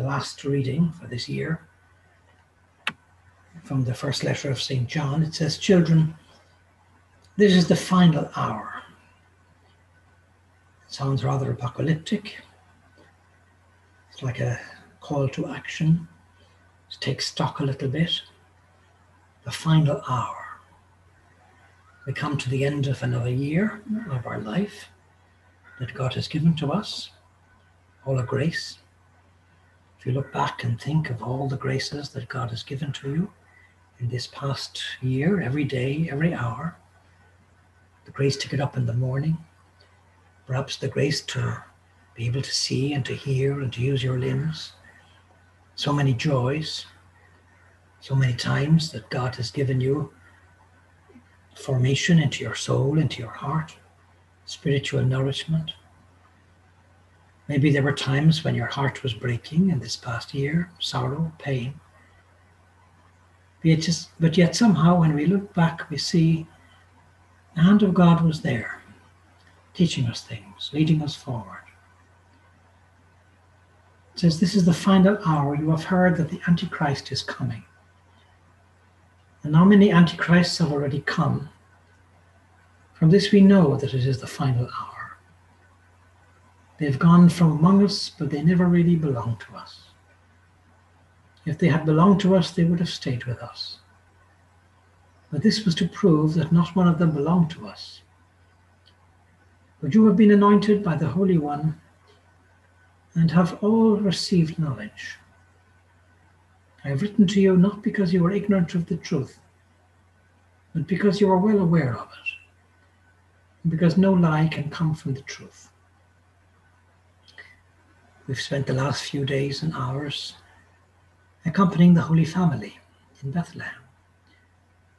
the last reading for this year, from the first letter of St. John, it says, Children, this is the final hour. It sounds rather apocalyptic. It's like a call to action, to take stock a little bit. The final hour. We come to the end of another year of our life that God has given to us, all a grace. If you look back and think of all the graces that God has given to you in this past year, every day, every hour, the grace to get up in the morning, perhaps the grace to be able to see and to hear and to use your limbs, so many joys, so many times that God has given you formation into your soul, into your heart, spiritual nourishment. Maybe there were times when your heart was breaking in this past year, sorrow, pain. But yet, just, but yet somehow when we look back, we see the hand of God was there, teaching us things, leading us forward. It says, This is the final hour. You have heard that the Antichrist is coming. And how many antichrists have already come? From this we know that it is the final hour. They've gone from among us, but they never really belonged to us. If they had belonged to us, they would have stayed with us. But this was to prove that not one of them belonged to us. But you have been anointed by the Holy One and have all received knowledge. I have written to you not because you are ignorant of the truth, but because you are well aware of it, and because no lie can come from the truth. We've spent the last few days and hours accompanying the Holy Family in Bethlehem,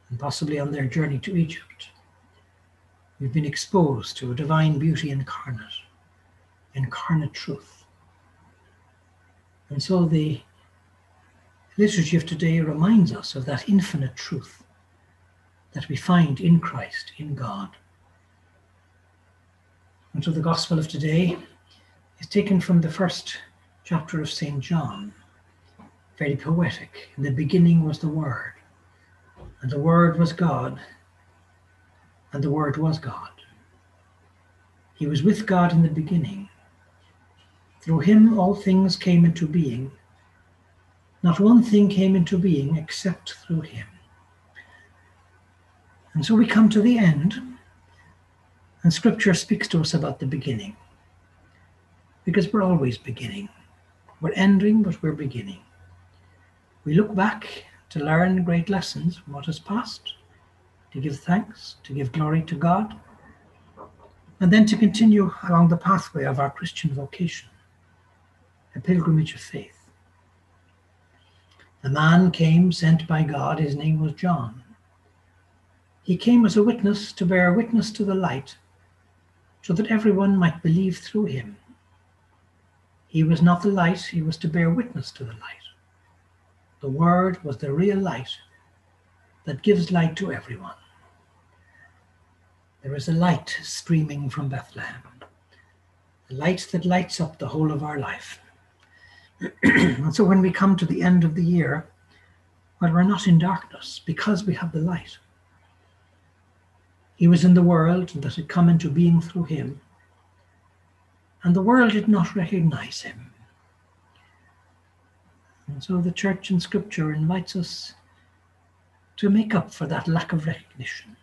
and possibly on their journey to Egypt. We've been exposed to a divine beauty incarnate, incarnate truth. And so the liturgy of today reminds us of that infinite truth that we find in Christ, in God. And so the Gospel of today is taken from the first chapter of St. John, very poetic. In the beginning was the Word, and the Word was God, and the Word was God. He was with God in the beginning. Through him all things came into being not one thing came into being except through him. And so we come to the end, and scripture speaks to us about the beginning. Because we're always beginning. We're ending, but we're beginning. We look back to learn great lessons from what has passed, to give thanks, to give glory to God, and then to continue along the pathway of our Christian vocation, a pilgrimage of faith. The man came sent by God, his name was John. He came as a witness to bear witness to the light, so that everyone might believe through him. He was not the light, he was to bear witness to the light. The Word was the real light that gives light to everyone. There is a light streaming from Bethlehem, a light that lights up the whole of our life. and so when we come to the end of the year, well, we're not in darkness because we have the light. He was in the world that had come into being through him, and the world did not recognize him. And so the church in scripture invites us to make up for that lack of recognition,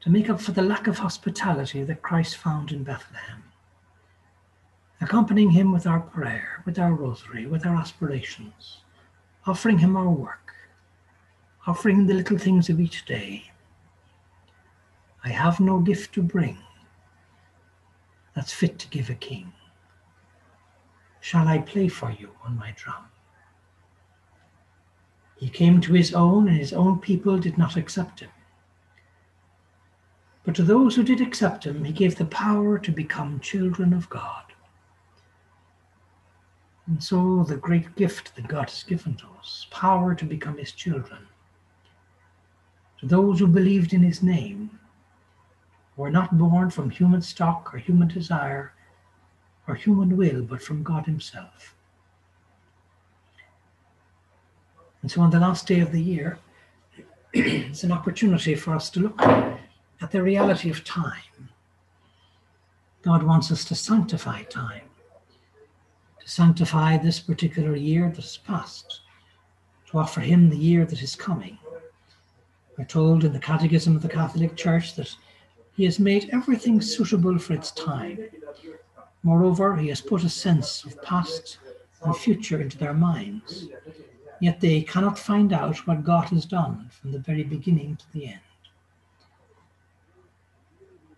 to make up for the lack of hospitality that Christ found in Bethlehem accompanying Him with our prayer, with our rosary, with our aspirations, offering Him our work, offering the little things of each day. I have no gift to bring that's fit to give a king. shall I play for you on my drum. He came to his own, and his own people did not accept him. But to those who did accept him, he gave the power to become children of God. And so, the great gift that God has given to us power to become his children. To those who believed in his name, were not born from human stock or human desire or human will, but from God himself. And so, on the last day of the year, it's an opportunity for us to look at the reality of time. God wants us to sanctify time, to sanctify this particular year that has passed, to offer Him the year that is coming. We're told in the Catechism of the Catholic Church that He has made everything suitable for its time. Moreover, He has put a sense of past and future into their minds, yet they cannot find out what God has done from the very beginning to the end.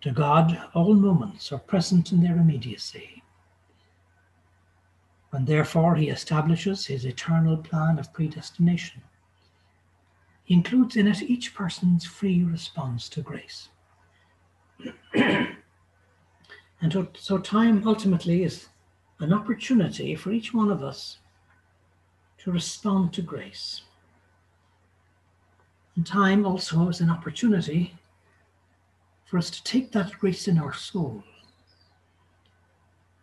To God, all moments are present in their immediacy. And therefore, he establishes his eternal plan of predestination. He includes in it each person's free response to grace. and so, time ultimately is an opportunity for each one of us to respond to grace. And time also is an opportunity for us to take that grace in our soul.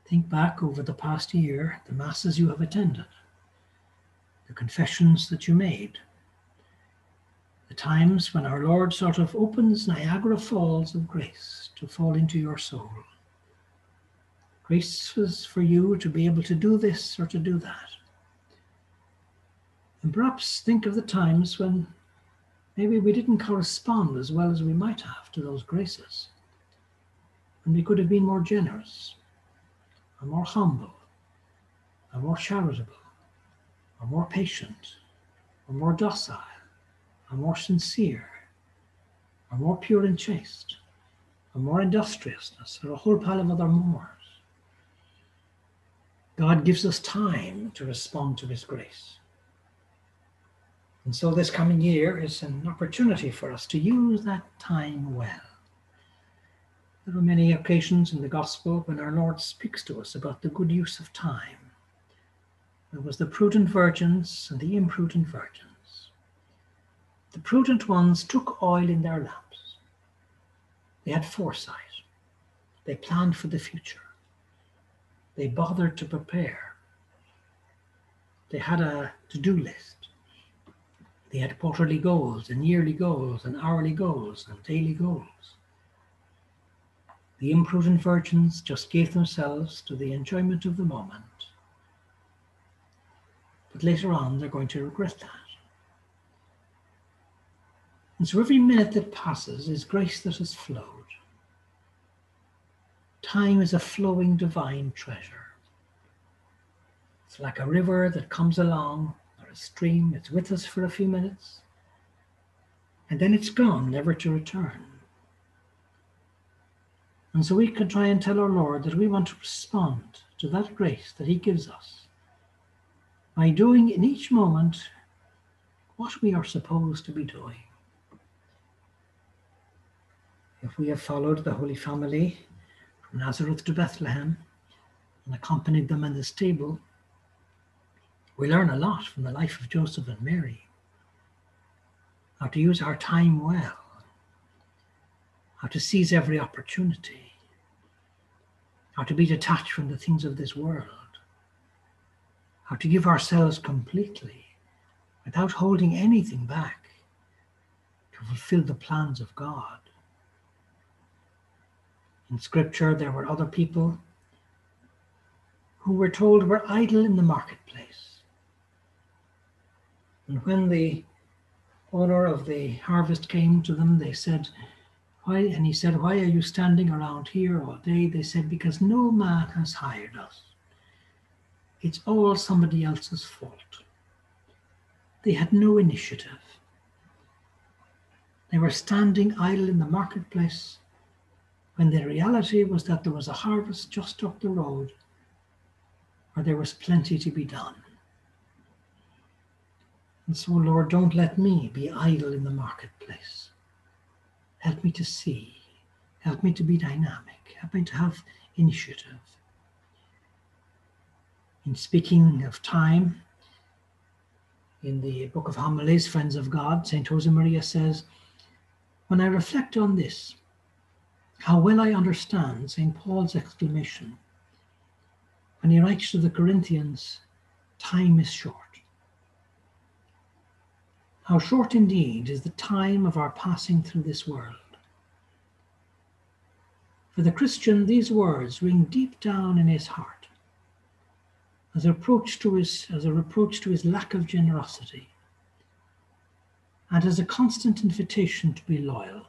Think back over the past year, the masses you have attended, the confessions that you made, the times when our Lord sort of opens Niagara Falls of grace to fall into your soul. Grace was for you to be able to do this or to do that. And perhaps think of the times when maybe we didn't correspond as well as we might have to those graces. And we could have been more generous, or more humble, or more charitable, or more patient, or more docile, or more sincere, or more pure and chaste, or more industriousness, or a whole pile of other mores. God gives us time to respond to His grace. And so this coming year is an opportunity for us to use that time well. There are many occasions in the Gospel when our Lord speaks to us about the good use of time. There was the prudent virgins and the imprudent virgins. The prudent ones took oil in their lamps. They had foresight. They planned for the future. They bothered to prepare. They had a to do list. They had quarterly goals and yearly goals and hourly goals and daily goals. The imprudent virgins just gave themselves to the enjoyment of the moment. But later on, they're going to regret that. And so every minute that passes is grace that has flowed. Time is a flowing divine treasure. It's like a river that comes along or a stream, it's with us for a few minutes, and then it's gone, never to return. And so we can try and tell our Lord that we want to respond to that grace that He gives us by doing in each moment what we are supposed to be doing. If we have followed the Holy Family from Nazareth to Bethlehem and accompanied them in the stable, we learn a lot from the life of Joseph and Mary. How to use our time well, how to seize every opportunity, how to be detached from the things of this world, how to give ourselves completely without holding anything back to fulfill the plans of God. In Scripture, there were other people who were told were idle in the marketplace and when the owner of the harvest came to them, they said, Why? And he said, Why are you standing around here all day? They said, Because no man has hired us. It's all somebody else's fault. They had no initiative. They were standing idle in the marketplace when the reality was that there was a harvest just up the road for there was plenty to be done. And so, Lord, don't let me be idle in the marketplace. Help me to see. Help me to be dynamic. Help me to have initiative. In speaking of time, in the Book of Homilies, Friends of God, St. Josemaria says, When I reflect on this, how well I understand St. Paul's exclamation when he writes to the Corinthians, Time is short. How short indeed is the time of our passing through this world. For the Christian, these words ring deep down in his heart as a reproach to his, as a reproach to his lack of generosity and as a constant invitation to be loyal.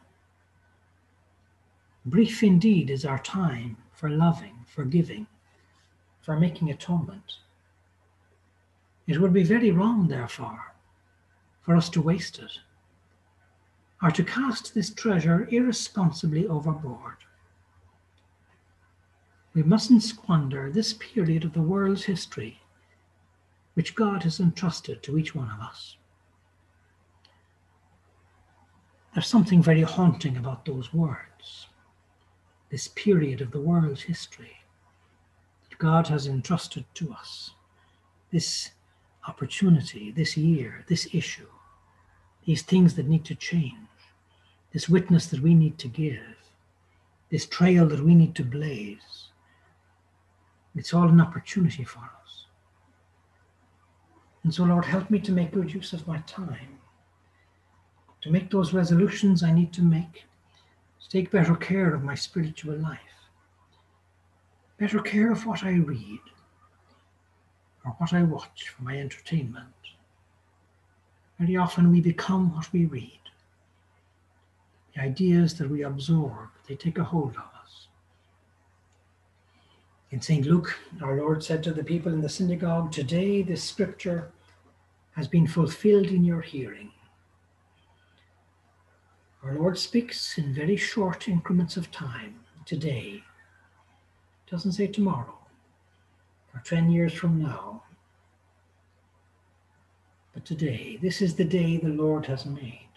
Brief indeed is our time for loving, forgiving, for making atonement. It would be very wrong, therefore, for us to waste it, or to cast this treasure irresponsibly overboard. We mustn't squander this period of the world's history which God has entrusted to each one of us. There's something very haunting about those words, this period of the world's history that God has entrusted to us, this opportunity, this year, this issue these things that need to change, this witness that we need to give, this trail that we need to blaze. It's all an opportunity for us. And so, Lord, help me to make good use of my time, to make those resolutions I need to make, to take better care of my spiritual life, better care of what I read or what I watch for my entertainment very often we become what we read. The ideas that we absorb, they take a hold of us. In St. Luke, our Lord said to the people in the synagogue, Today this scripture has been fulfilled in your hearing. Our Lord speaks in very short increments of time, today. doesn't say tomorrow or 10 years from now but today, this is the day the Lord has made.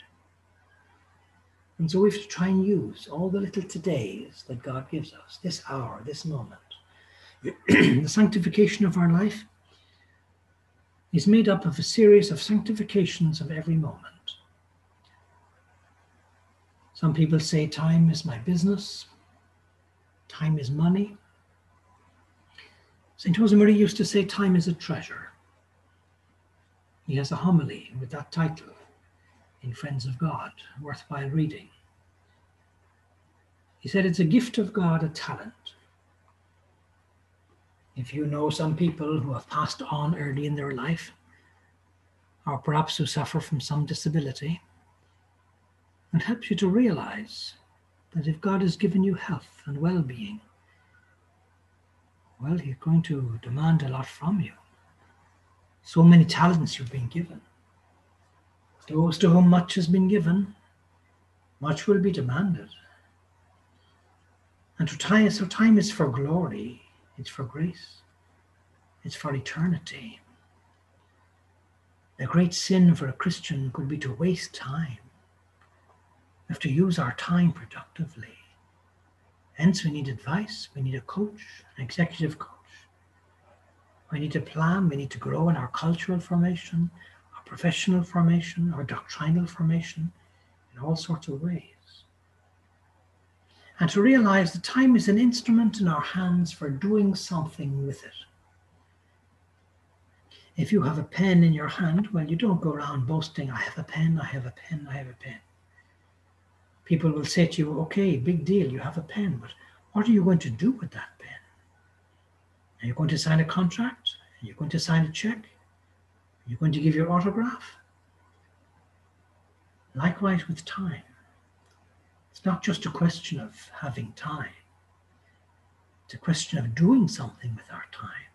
And so we have to try and use all the little todays that God gives us, this hour, this moment. the sanctification of our life is made up of a series of sanctifications of every moment. Some people say time is my business, time is money. St. Josemaria used to say time is a treasure. He has a homily with that title in Friends of God, worthwhile reading. He said it's a gift of God, a talent. If you know some people who have passed on early in their life, or perhaps who suffer from some disability, it helps you to realize that if God has given you health and well being, well, He's going to demand a lot from you. So many talents you've been given. Those to whom much has been given, much will be demanded. And to time, so time is for glory, it's for grace, it's for eternity. The great sin for a Christian could be to waste time. Have to use our time productively. Hence, we need advice, we need a coach, an executive coach we need to plan, we need to grow in our cultural formation, our professional formation, our doctrinal formation, in all sorts of ways. And to realize that time is an instrument in our hands for doing something with it. If you have a pen in your hand, well, you don't go around boasting, I have a pen, I have a pen, I have a pen. People will say to you, okay, big deal, you have a pen, but what are you going to do with that pen? Are you going to sign a contract? Are you going to sign a check? Are you going to give your autograph? Likewise with time. It's not just a question of having time. It's a question of doing something with our time.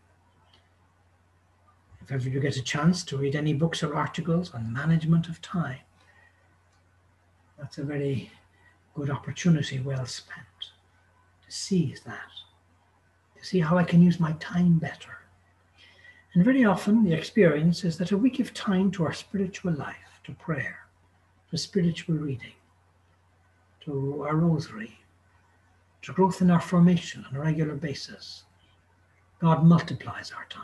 If ever you get a chance to read any books or articles on management of time, that's a very good opportunity well spent to seize that to see how I can use my time better, And very often the experience is that if we give time to our spiritual life, to prayer, to spiritual reading, to our rosary, to growth in our formation on a regular basis. God multiplies our time.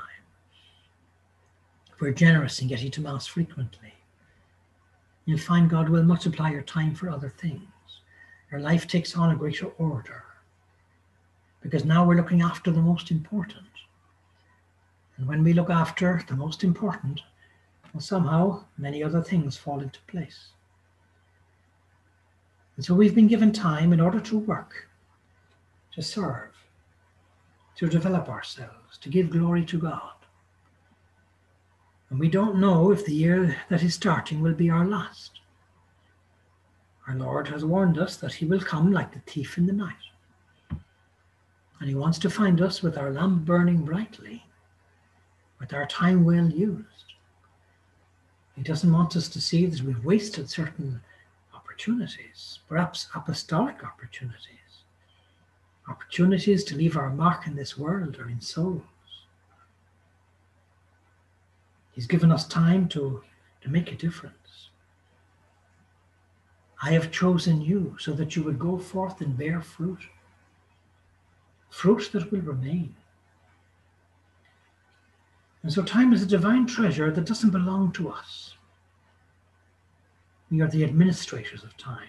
If we're generous in getting to Mass frequently, you'll find God will multiply your time for other things. Your life takes on a greater order because now we're looking after the most important. And when we look after the most important, well, somehow many other things fall into place. And so we've been given time in order to work, to serve, to develop ourselves, to give glory to God. And we don't know if the year that is starting will be our last. Our Lord has warned us that He will come like the thief in the night. And He wants to find us with our lamp burning brightly, with our time well used. He doesn't want us to see that we've wasted certain opportunities, perhaps apostolic opportunities, opportunities to leave our mark in this world or in souls. He's given us time to, to make a difference. I have chosen you so that you would go forth and bear fruit, fruit that will remain. And so time is a divine treasure that doesn't belong to us. We are the administrators of time.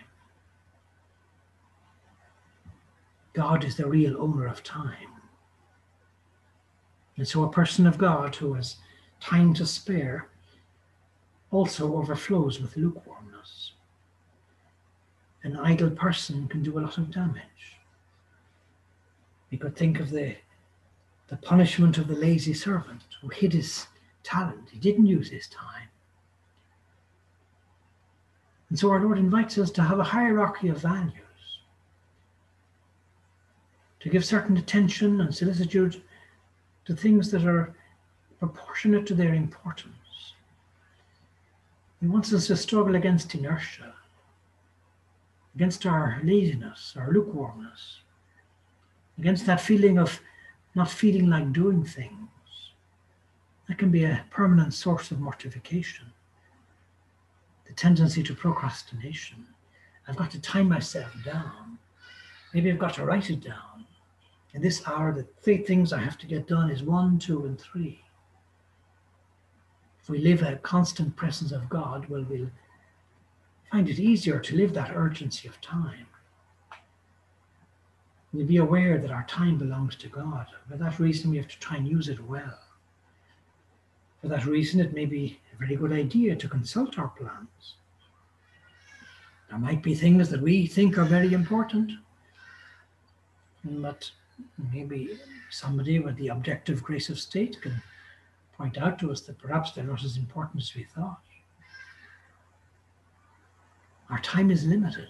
God is the real owner of time. And so a person of God who has time to spare also overflows with lukewarmness. An idle person can do a lot of damage. We could think of the, the punishment of the lazy servant who hid his talent. He didn't use his time. And so our Lord invites us to have a hierarchy of values, to give certain attention and solicitude to things that are proportionate to their importance. He wants us to struggle against inertia, against our laziness, our lukewarmness, against that feeling of not feeling like doing things. That can be a permanent source of mortification the tendency to procrastination. I've got to time myself down. Maybe I've got to write it down. In this hour, the three things I have to get done is one, two, and three. If we live a constant presence of God, well, we'll find it easier to live that urgency of time. We'll be aware that our time belongs to God. For that reason, we have to try and use it well. For that reason, it may be a very good idea to consult our plans. There might be things that we think are very important, but maybe somebody with the objective grace of state can point out to us that perhaps they're not as important as we thought. Our time is limited.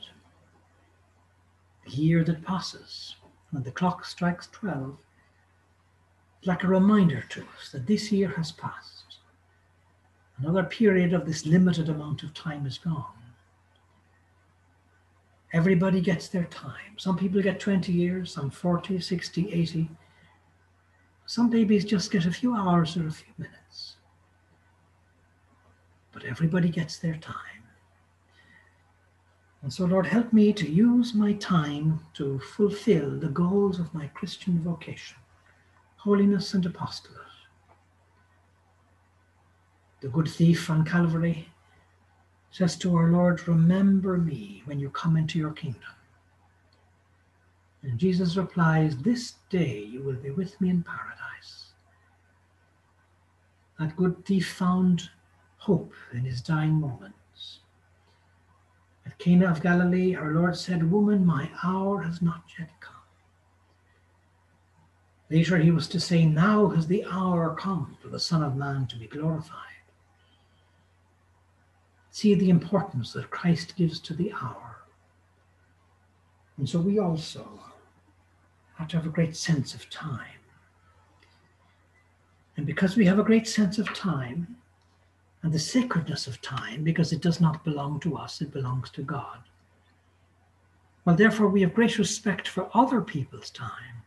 The year that passes, when the clock strikes 12, is like a reminder to us that this year has passed. Another period of this limited amount of time is gone. Everybody gets their time. Some people get 20 years, some 40, 60, 80. Some babies just get a few hours or a few minutes. But everybody gets their time. And so, Lord, help me to use my time to fulfill the goals of my Christian vocation, holiness and apostolate the good thief on Calvary, says to our Lord, Remember me when you come into your kingdom. And Jesus replies, This day you will be with me in paradise. That good thief found hope in his dying moments. At Cana of Galilee, our Lord said, Woman, my hour has not yet come. Later he was to say, Now has the hour come for the Son of Man to be glorified see the importance that Christ gives to the hour. And so we also have to have a great sense of time. And because we have a great sense of time and the sacredness of time, because it does not belong to us, it belongs to God. Well, therefore, we have great respect for other people's time.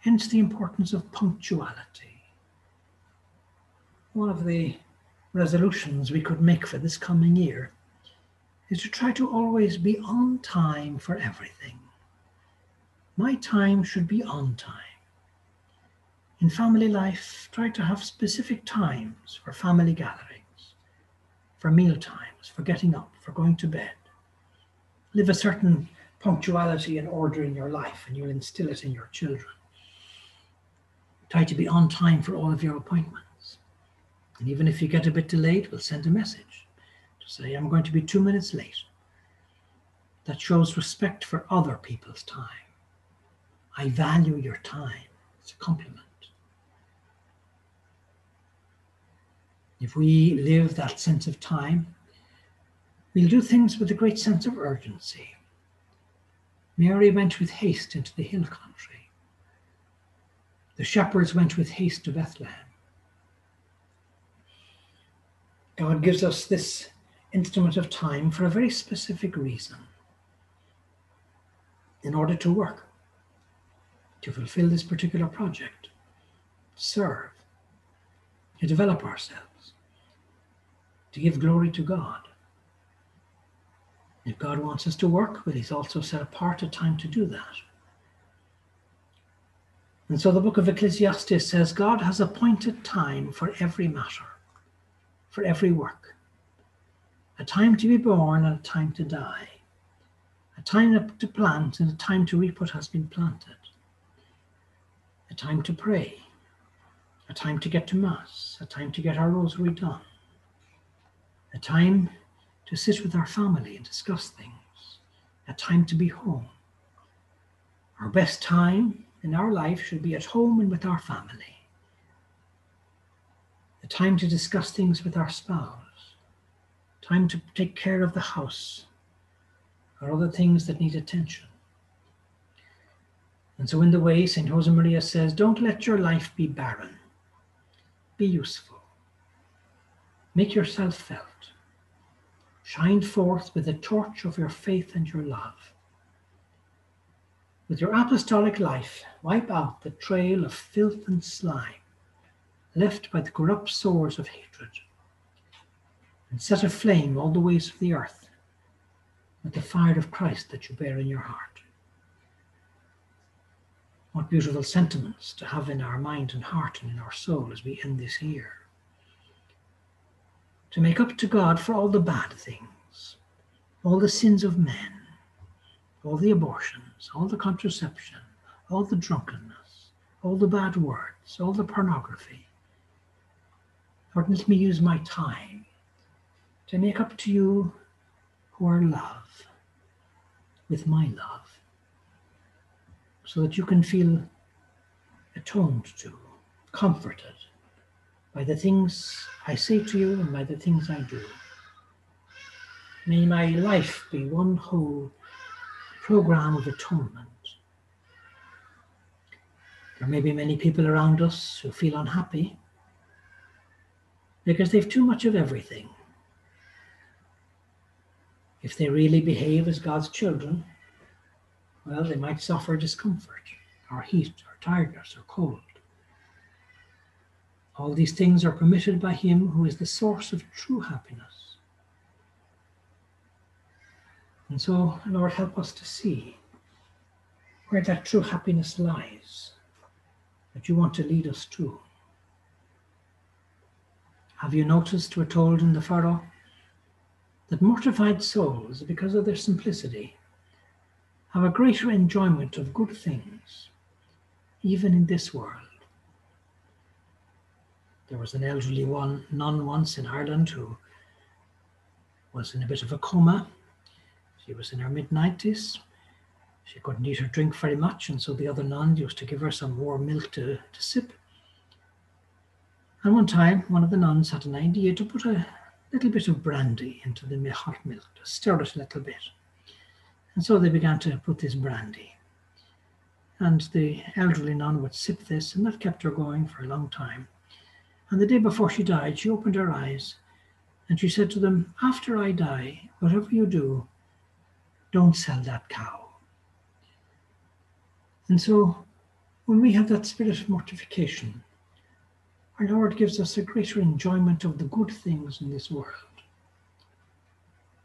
Hence the importance of punctuality, one of the resolutions we could make for this coming year is to try to always be on time for everything. My time should be on time. In family life, try to have specific times for family gatherings, for meal times, for getting up, for going to bed. Live a certain punctuality and order in your life, and you'll instill it in your children. Try to be on time for all of your appointments. And even if you get a bit delayed, we'll send a message to say, I'm going to be two minutes late. That shows respect for other people's time. I value your time. It's a compliment. If we live that sense of time, we'll do things with a great sense of urgency. Mary went with haste into the hill country. The shepherds went with haste to Bethlehem. God gives us this instrument of time for a very specific reason in order to work, to fulfill this particular project, serve, to develop ourselves, to give glory to God. If God wants us to work, but He's also set apart a time to do that. And so the book of Ecclesiastes says God has appointed time for every matter for every work. A time to be born and a time to die. A time to plant and a time to reap what has been planted. A time to pray. A time to get to Mass. A time to get our rosary done. A time to sit with our family and discuss things. A time to be home. Our best time in our life should be at home and with our family a time to discuss things with our spouse, time to take care of the house or other things that need attention. And so, in the way, St. Josemaria says, don't let your life be barren. Be useful. Make yourself felt. Shine forth with the torch of your faith and your love. With your apostolic life, wipe out the trail of filth and slime left by the corrupt sores of hatred, and set aflame all the ways of the earth with the fire of Christ that you bear in your heart. What beautiful sentiments to have in our mind and heart and in our soul as we end this year. To make up to God for all the bad things, all the sins of men, all the abortions, all the contraception, all the drunkenness, all the bad words, all the pornography, Lord, let me use my time to make up to you who are love with my love so that you can feel atoned to, comforted by the things I say to you and by the things I do. May my life be one whole program of atonement. There may be many people around us who feel unhappy because they've too much of everything. If they really behave as God's children, well, they might suffer discomfort, or heat, or tiredness, or cold. All these things are permitted by Him who is the source of true happiness. And so, Lord, help us to see where that true happiness lies that you want to lead us to. Have you noticed, we're told in the furrow, that mortified souls, because of their simplicity, have a greater enjoyment of good things, even in this world. There was an elderly one nun once in Ireland who was in a bit of a coma. She was in her mid 90s. She couldn't eat or drink very much, and so the other nun used to give her some warm milk to, to sip. And one time, one of the nuns had an idea to put a little bit of brandy into the hot milk, to stir it a little bit. And so they began to put this brandy. And the elderly nun would sip this, and that kept her going for a long time. And the day before she died, she opened her eyes and she said to them, After I die, whatever you do, don't sell that cow. And so, when we have that spirit of mortification, our Lord gives us a greater enjoyment of the good things in this world.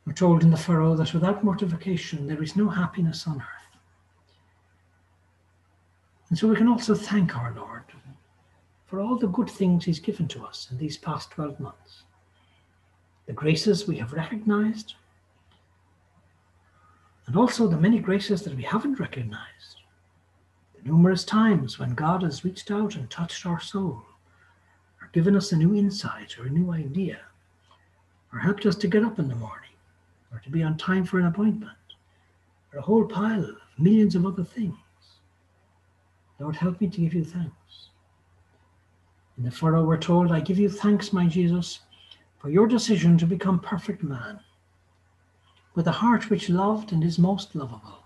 We're told in the furrow that without mortification there is no happiness on earth. And so we can also thank our Lord for all the good things He's given to us in these past 12 months. The graces we have recognized, and also the many graces that we haven't recognized. The numerous times when God has reached out and touched our soul, or given us a new insight or a new idea, or helped us to get up in the morning, or to be on time for an appointment, or a whole pile of millions of other things. Lord, help me to give you thanks. In the furrow, we're told, I give you thanks, my Jesus, for your decision to become perfect man with a heart which loved and is most lovable,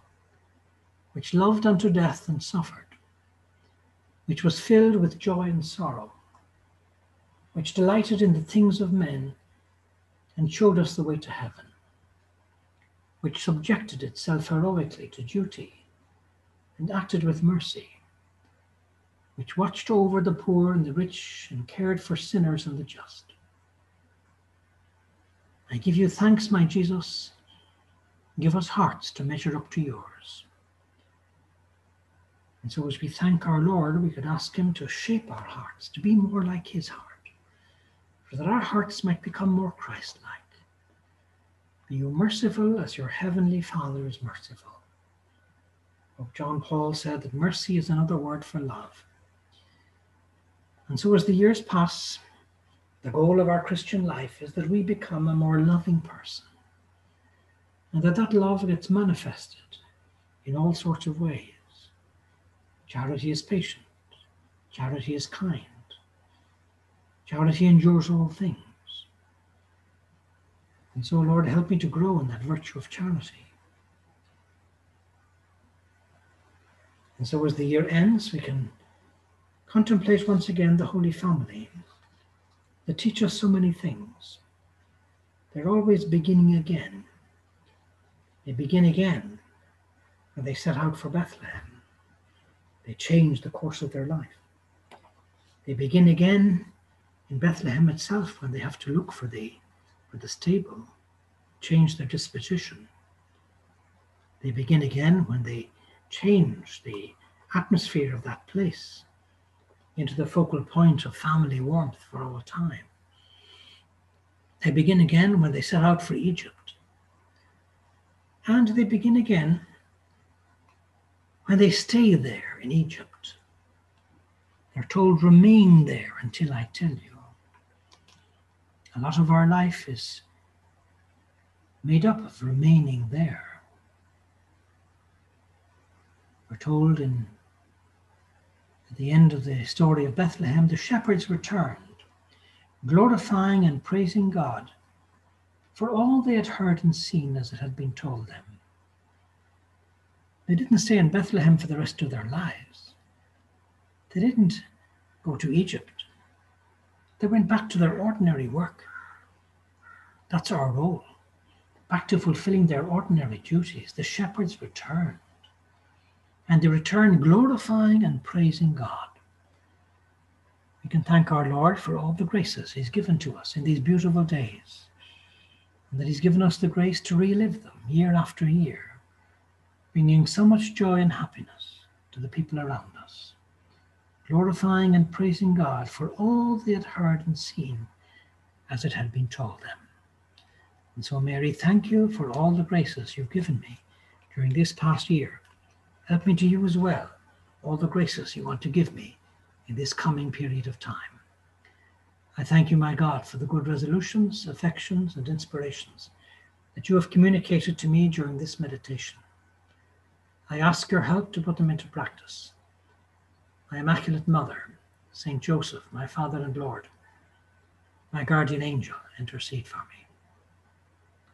which loved unto death and suffered, which was filled with joy and sorrow, which delighted in the things of men and showed us the way to heaven, which subjected itself heroically to duty and acted with mercy, which watched over the poor and the rich and cared for sinners and the just. I give you thanks, my Jesus, Give us hearts to measure up to yours. And so, as we thank our Lord, we could ask Him to shape our hearts to be more like His heart, so that our hearts might become more Christ like. Be you merciful as your heavenly Father is merciful. Pope John Paul said that mercy is another word for love. And so, as the years pass, the goal of our Christian life is that we become a more loving person and that that love gets manifested in all sorts of ways. Charity is patient, charity is kind, charity endures all things. And so, Lord, help me to grow in that virtue of charity. And so, as the year ends, we can contemplate once again the Holy Family that teach us so many things. They're always beginning again they begin again when they set out for Bethlehem. They change the course of their life. They begin again in Bethlehem itself when they have to look for the for the stable, change their disposition. They begin again when they change the atmosphere of that place into the focal point of family warmth for all time. They begin again when they set out for Egypt and they begin again when they stay there in Egypt. They're told, remain there until I tell you. A lot of our life is made up of remaining there. We're told in at the end of the story of Bethlehem, the shepherds returned, glorifying and praising God for all they had heard and seen as it had been told them. They didn't stay in Bethlehem for the rest of their lives. They didn't go to Egypt. They went back to their ordinary work. That's our role. Back to fulfilling their ordinary duties. The shepherds returned. And they returned glorifying and praising God. We can thank our Lord for all the graces He's given to us in these beautiful days and that He's given us the grace to relive them year after year, bringing so much joy and happiness to the people around us, glorifying and praising God for all they had heard and seen as it had been told them. And so, Mary, thank you for all the graces you've given me during this past year. Help me to use well all the graces you want to give me in this coming period of time. I thank you, my God, for the good resolutions, affections, and inspirations that you have communicated to me during this meditation. I ask your help to put them into practice. My Immaculate Mother, Saint Joseph, my Father and Lord, my guardian angel, intercede for me.